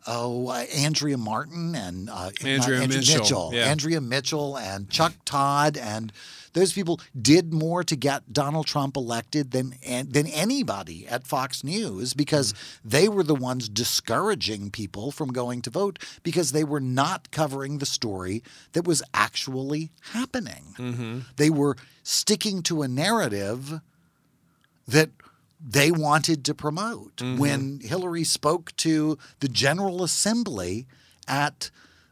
oh uh, Andrea Martin and uh, not Andrea Mitchell, yeah. Andrea Mitchell and Chuck Todd and those people did more to get Donald Trump elected than than anybody at Fox News because mm-hmm. they were the ones discouraging people from going to vote because they were not covering the story that was actually happening. Mm-hmm. They were sticking to a narrative that they wanted to promote. Mm-hmm. When Hillary spoke to the General Assembly at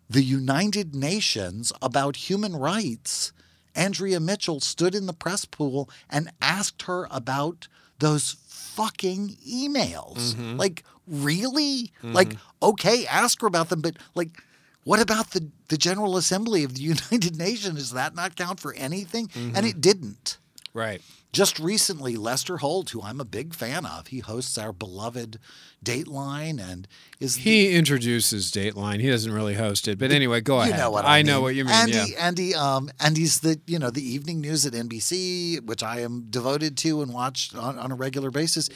the United Nations about human rights, Andrea Mitchell stood in the press pool and asked her about those fucking emails. Mm-hmm. Like, really? Mm-hmm. Like, okay, ask her about them, but like, what about the, the General Assembly of the *laughs* United Nations? Does that not count for anything? And mm-hmm. it didn't. Right. Just recently, Lester Holt, who I'm a big fan of, he hosts our beloved Dateline and is the- He introduces Dateline. He doesn't really host it, but anyway, go you ahead. know what I, know mean. what you mean. Andy, yeah. Andy, um, and he's the you know the evening news at NBC, which I am devoted to and watch on, on a regular basis.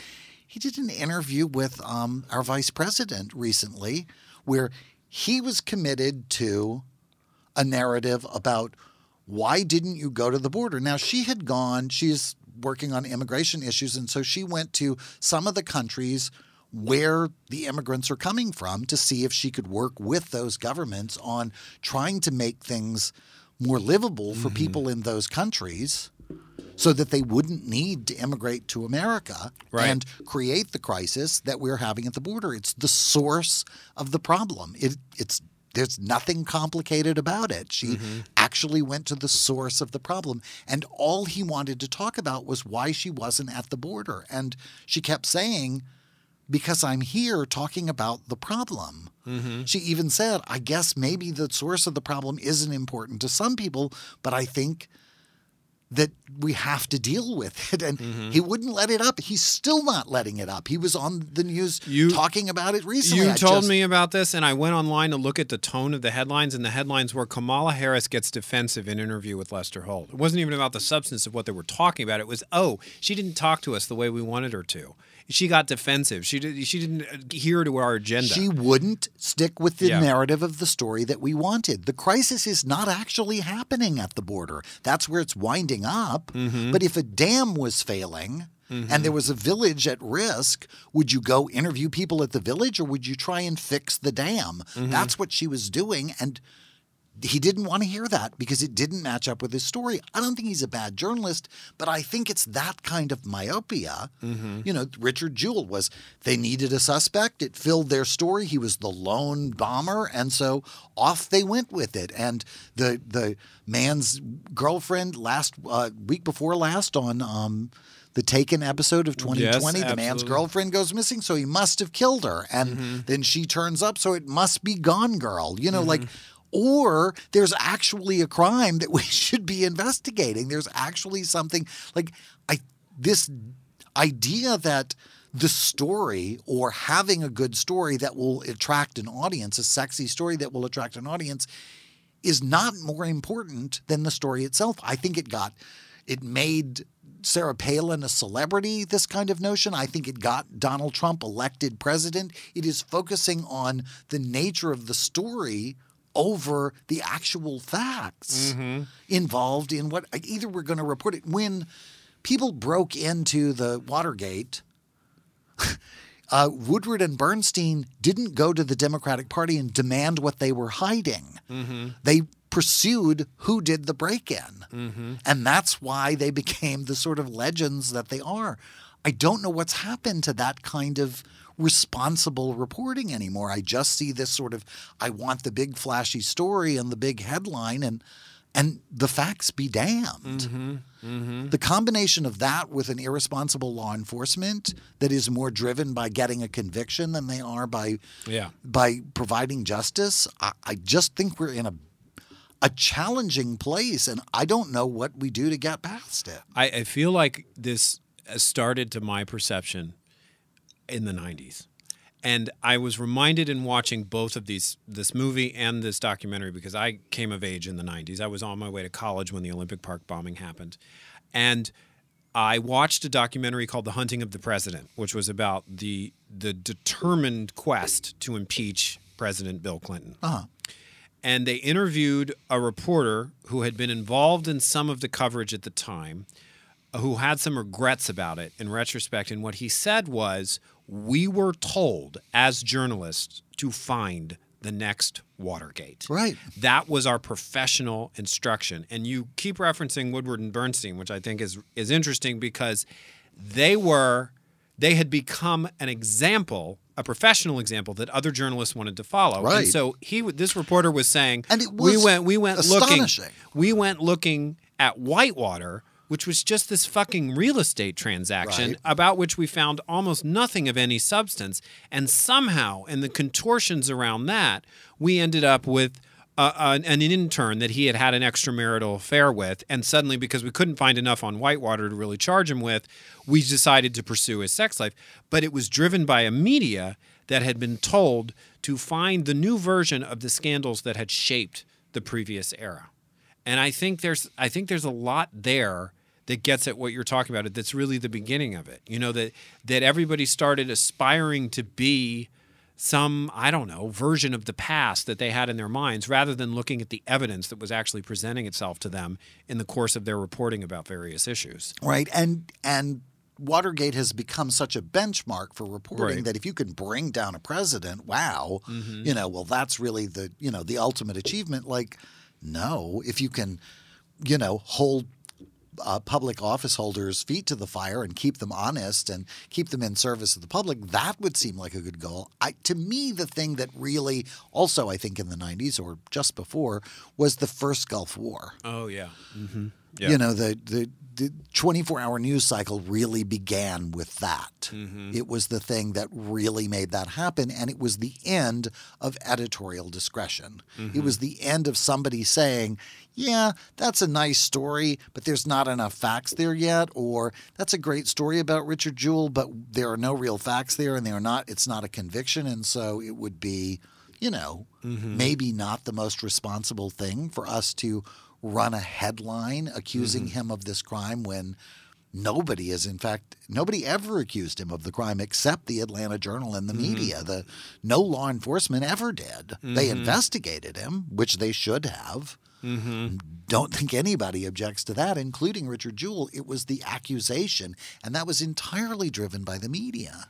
He did an interview with um, our vice president recently, where he was committed to a narrative about why didn't you go to the border. Now she had gone. She's working on immigration issues. And so she went to some of the countries where the immigrants are coming from to see if she could work with those governments on trying to make things more livable for mm-hmm. people in those countries so that they wouldn't need to immigrate to America Right. and create the crisis that we're having at the border. It's the source of the problem. It, it's there's nothing complicated about it. She mm-hmm. Actually went to the source of the problem, and all he wanted to talk about was why she wasn't at the border. And she kept saying, "Because I'm here talking about the problem." Mm-hmm. She even said, "I guess maybe the source of the problem isn't important to some people, but I think." That we have to deal with *laughs* it. And he mm-hmm. wouldn't let it up. He's still not letting it up. He was on the news You- talking about it recently. You I told just- me about this, and I went online to look at the tone of the headlines, and the headlines were Kamala Harris gets defensive in interview with Lester Holt. It wasn't even about the substance of what they were talking about. It was, oh, she didn't talk to us the way we wanted her to. She got defensive. She did. She didn't adhere to our agenda. She wouldn't stick with the Yeah. narrative of the story that we wanted. The crisis is not actually happening at the border. That's where it's winding up. Mm-hmm. But if a dam was failing and there was a village at risk, would you go interview people at the village or would you try and fix the dam? Mm-hmm. That's what she was doing. And he didn't want to hear that because it didn't match up with his story. I don't think he's a bad journalist, but I think it's that kind of myopia. You know, Richard Jewell was, they needed a suspect. It filled their story. He was the lone bomber. And so off they went with it. And the, the man's girlfriend last uh, week before last on, um, the Taken episode of 2020, the man's girlfriend goes missing, so he must have killed her. And then she turns up, so it must be Gone Girl. You know, like, or there's actually a crime that *laughs* we should be investigating. There's actually something like I this idea that the story or having a good story that will attract an audience, a sexy story that will attract an audience, is not more important than the story itself. I think it got, it made Sarah Palin a celebrity, this kind of notion. I think it got Donald Trump elected president. It is focusing on the nature of the story over the actual facts mm-hmm. involved in what either we're going to report it when people broke into the Watergate *laughs* uh, Woodward and Bernstein didn't go to the Democratic Party and demand what they were hiding. Mm-hmm. They pursued who did the break in. Mm-hmm. And that's why they became the sort of legends that they are. I don't know what's happened to that kind of responsible reporting anymore. I just see this sort of I want the big flashy story and the big headline and and the facts be damned. Mm-hmm. Mm-hmm. The combination of that with an irresponsible law enforcement that is more driven by getting a conviction than they are by Yeah. by providing justice, I, I just think we're in a a challenging place, and I don't know what we do to get past it. I, I feel like this started to my perception in the 90s. And I was reminded in watching both of these, this movie and this documentary, because I came of age in the 90s. I was on my way to college when the Olympic Park bombing happened. And I watched a documentary called The Hunting of the President, which was about the, the determined quest to impeach President Bill Clinton Uh-huh. and they interviewed a reporter who had been involved in some of the coverage at the time who had some regrets about it in retrospect and what he said was we were told as journalists to find the next Watergate. Right. That was our professional instruction. And you keep referencing Woodward and Bernstein, which I think is is interesting because they were they had become an example, a professional example that other journalists wanted to follow. Right. And so he this reporter was saying And it was we went we went looking we went looking at Whitewater, which was just this fucking real estate transaction Right. about which we found almost nothing of any substance. And somehow, in the contortions around that, we ended up with uh, an, an intern that he had had an extramarital affair with. And suddenly, because we couldn't find enough on Whitewater to really charge him with, we decided to pursue his sex life. But it was driven by a media that had been told to find the new version of the scandals that had shaped the previous era. And I think there's I think there's a lot there that gets at what you're talking about. It that's really the beginning of it. You know that that everybody started aspiring to be some I don't know version of the past that they had in their minds, rather than looking at the evidence that was actually presenting itself to them in the course of their reporting about various issues. Right. And and Watergate has become such a benchmark for reporting Right. Mm-hmm. that if you can bring down a president, wow, you know, well that's really the, you know, the ultimate achievement like no, if you can, you know, hold uh, public office holders' feet to the fire and keep them honest and keep them in service of the public, that would seem like a good goal. I, to me, the thing that really, also I think in the 90s or just before, was the first Gulf War. Oh yeah. You know, the, the, the 24 hour news cycle really began with that. Mm-hmm. It was the thing that really made that happen. And it was the end of editorial discretion. It mm-hmm. was the end of somebody saying, yeah, that's a nice story, but there's not enough facts there yet. Or that's a great story about Richard Jewell, but there are no real facts there and they're not, it's not a conviction. And so it would be, you know, mm-hmm. maybe not the most responsible thing for us to run a headline accusing mm-hmm. him of this crime when nobody is in fact nobody ever accused him of the crime except the Atlanta Journal and the mm-hmm. media the no law enforcement ever did. They mm-hmm. investigated him which they should have. Don't think anybody objects to that including Richard Jewell. It was the accusation and that was entirely driven by the media.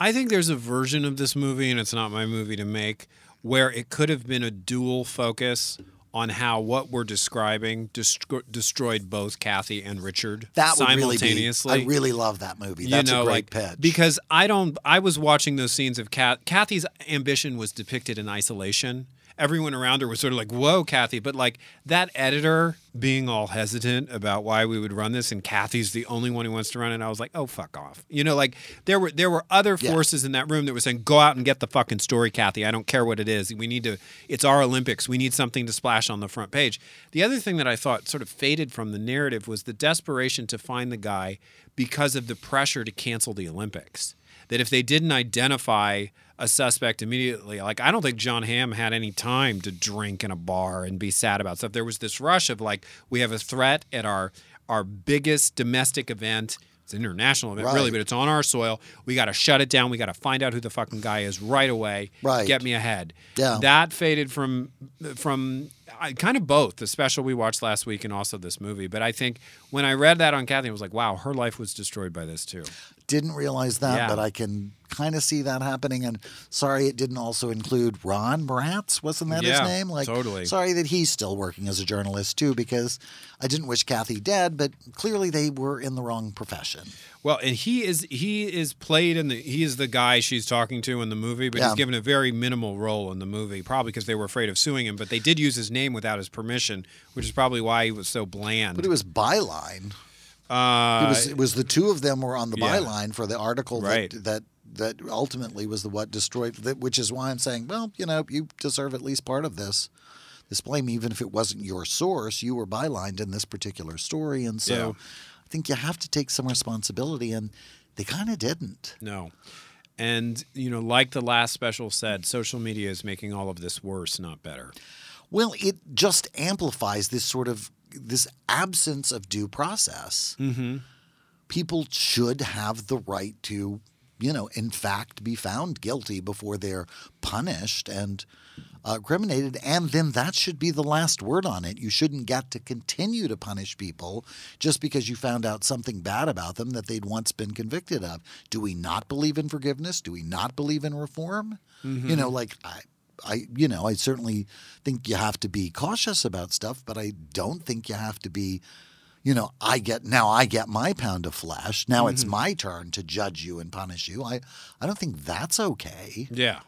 I think there's a version of this movie, and it's not my movie to make, where it could have been a dual focus on how what we're describing destro- destroyed both Kathy and Richard that would really be simultaneously. I really love that movie you that's know, a great like, pitch because I don't. I was watching those scenes of Kat, Kathy's ambition was depicted in isolation. Everyone around her was sort of like, "Whoa, Kathy!" But like that editor being all hesitant about why we would run this, and Kathy's the only one who wants to run it. I was like, "Oh, fuck off!" You know, like there were there were other Yeah. forces in that room that were saying, "Go out and get the fucking story, Kathy. I don't care what it is. We need to. It's our Olympics. We need something to splash on the front page." The other thing that I thought sort of faded from the narrative was the desperation to find the guy because of the pressure to cancel the Olympics. That if they didn't identify a suspect immediately, like I don't think Jon Hamm had any time to drink in a bar and be sad about stuff. There was this rush of like, we have a threat at our our biggest domestic event. It's an international event, really, but it's on our soil. We got to shut it down. We got to find out who the fucking guy is right away. Right. Get me ahead. Yeah. That faded from from I, kind of both the special we watched last week and also this movie. But I think when I read that on Kathy, I was like, wow, her life was destroyed by this too. Didn't realize that, Yeah. but I can kind of see that happening. And sorry, it didn't also include Ron Martz. Wasn't that Yeah, his name? Like, totally. Sorry that he's still working as a journalist too, because I didn't wish Kathy dead, but clearly they were in the wrong profession. Well, and he is he is played in the he is the guy she's talking to in the movie, but Yeah. he's given a very minimal role in the movie, probably because they were afraid of suing him. But they did use his name without his permission, which is probably why he was so bland. But it was byline. Uh, It was it was the two of them were on the yeah. byline for the article Right. that that that ultimately was the what destroyed. That, which is why I'm saying, well, you know, you deserve at least part of this. This blame, even if it wasn't your source, you were bylined in this particular story, and so Yeah. I think you have to take some responsibility, and they kind of didn't. No. And, you know, like the last special said, social media is making all of this worse, not better. Well, it just amplifies this sort of this absence of due process. Mm-hmm. People should have the right to, you know, in fact, be found guilty before they're punished and uh, criminated, and then that should be the last word on it. You shouldn't get to continue to punish people just because you found out something bad about them that they'd once been convicted of. Do we not believe in forgiveness? Do we not believe in reform? You know, like I. I, you know, I certainly think you have to be cautious about stuff, but I don't think you have to be, you know, I get now I get my pound of flesh. Now it's mm-hmm. my turn to judge you and punish you. I, I don't think that's okay. Yeah.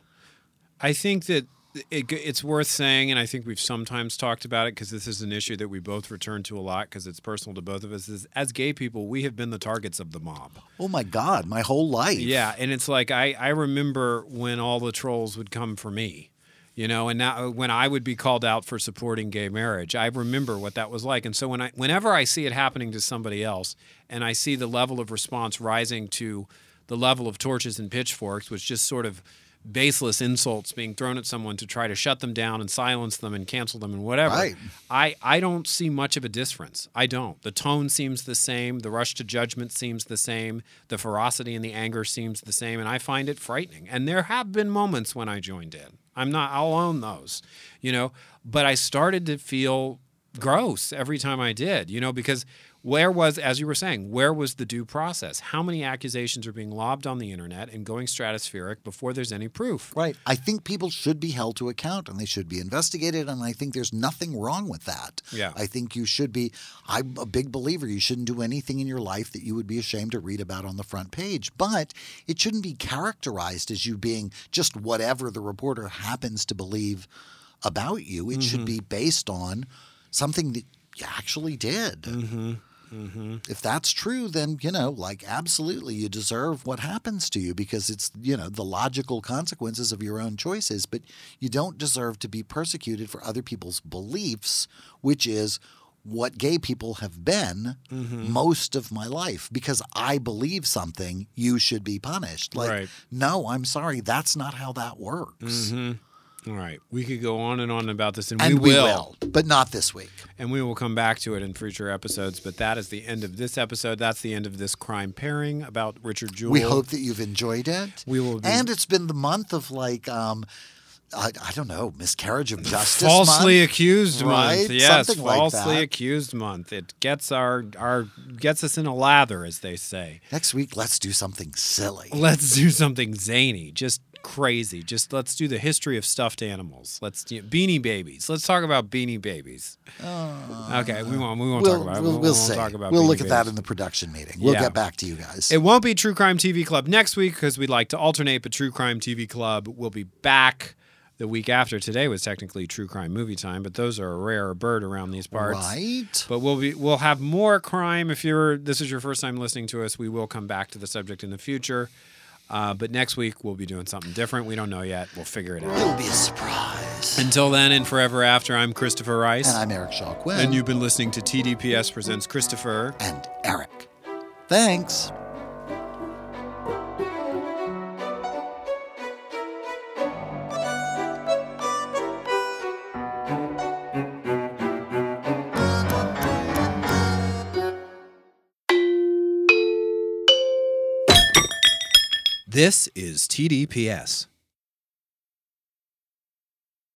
I think that it, it's worth saying, and I think we've sometimes talked about it because this is an issue that we both return to a lot because it's personal to both of us. Is as gay people, we have been the targets of the mob. Oh my God, my whole life. Yeah, and it's like I I remember when all the trolls would come for me, you know, and now uh, when I would be called out for supporting gay marriage, I remember what that was like. And so when I whenever I see it happening to somebody else, and I see the level of response rising to the level of torches and pitchforks, which just sort of baseless insults being thrown at someone to try to shut them down and silence them and cancel them and whatever. Right. I, I don't see much of a difference. I don't. The tone seems the same. The rush to judgment seems the same. The ferocity and the anger seems the same. And I find it frightening. And there have been moments when I joined in. I'm not, I'll own those, you know, but I started to feel gross every time I did, you know, because where was, as you were saying, where was the due process? How many accusations are being lobbed on the internet and going stratospheric before there's any proof? Right. I think people should be held to account and they should be investigated. And I think there's nothing wrong with that. Yeah. I think you should be, I'm a big believer, you shouldn't do anything in your life that you would be ashamed to read about on the front page. But it shouldn't be characterized as you being just whatever the reporter happens to believe about you. It should mm-hmm. be based on something that you actually did. Mm-hmm. If that's true, then, you know, like absolutely you deserve what happens to you because it's, you know, the logical consequences of your own choices. But you don't deserve to be persecuted for other people's beliefs, which is what gay people have been mm-hmm. most of my life. Because I believe something, you should be punished. Like, Right. no, I'm sorry, that's not how that works. Mm-hmm. All right. We could go on and on about this, and, And we, will. but not this week. And we will come back to it in future episodes. But that is the end of this episode. That's the end of this crime pairing about Richard Jewell. We hope that you've enjoyed it. We will be- And it's been the month of like, um, I, I don't know, miscarriage of justice. falsely month, accused right? month. Yes, Something like falsely that. accused month. It gets our our gets us in a lather, as they say. Next week, let's do something silly. Let's do something zany, just crazy. Just let's do the history of stuffed animals. Let's do beanie babies. Let's talk about beanie babies. Uh, okay, we won't. We won't We'll, talk about. it. we'll, We we'll see. talk about. we'll Beanie look at that in the production meeting. We'll Yeah. get back to you guys. It won't be True Crime TV Club next week because we'd like to alternate, but True Crime TV Club will be back the week after. Today was technically True Crime Movie Time, but those are a rare bird around these parts. right? But we'll be we'll have more crime. If you're this is your first time listening to us, we will come back to the subject in the future. Uh, but next week we'll be doing something different. We don't know yet. We'll figure it out. It'll be a surprise. Until then, and forever after, I'm Christopher Rice, And I'm Eric Shaw Quinn. and you've been listening to TDPS presents Christopher. and Eric. Thanks. This is TDPS.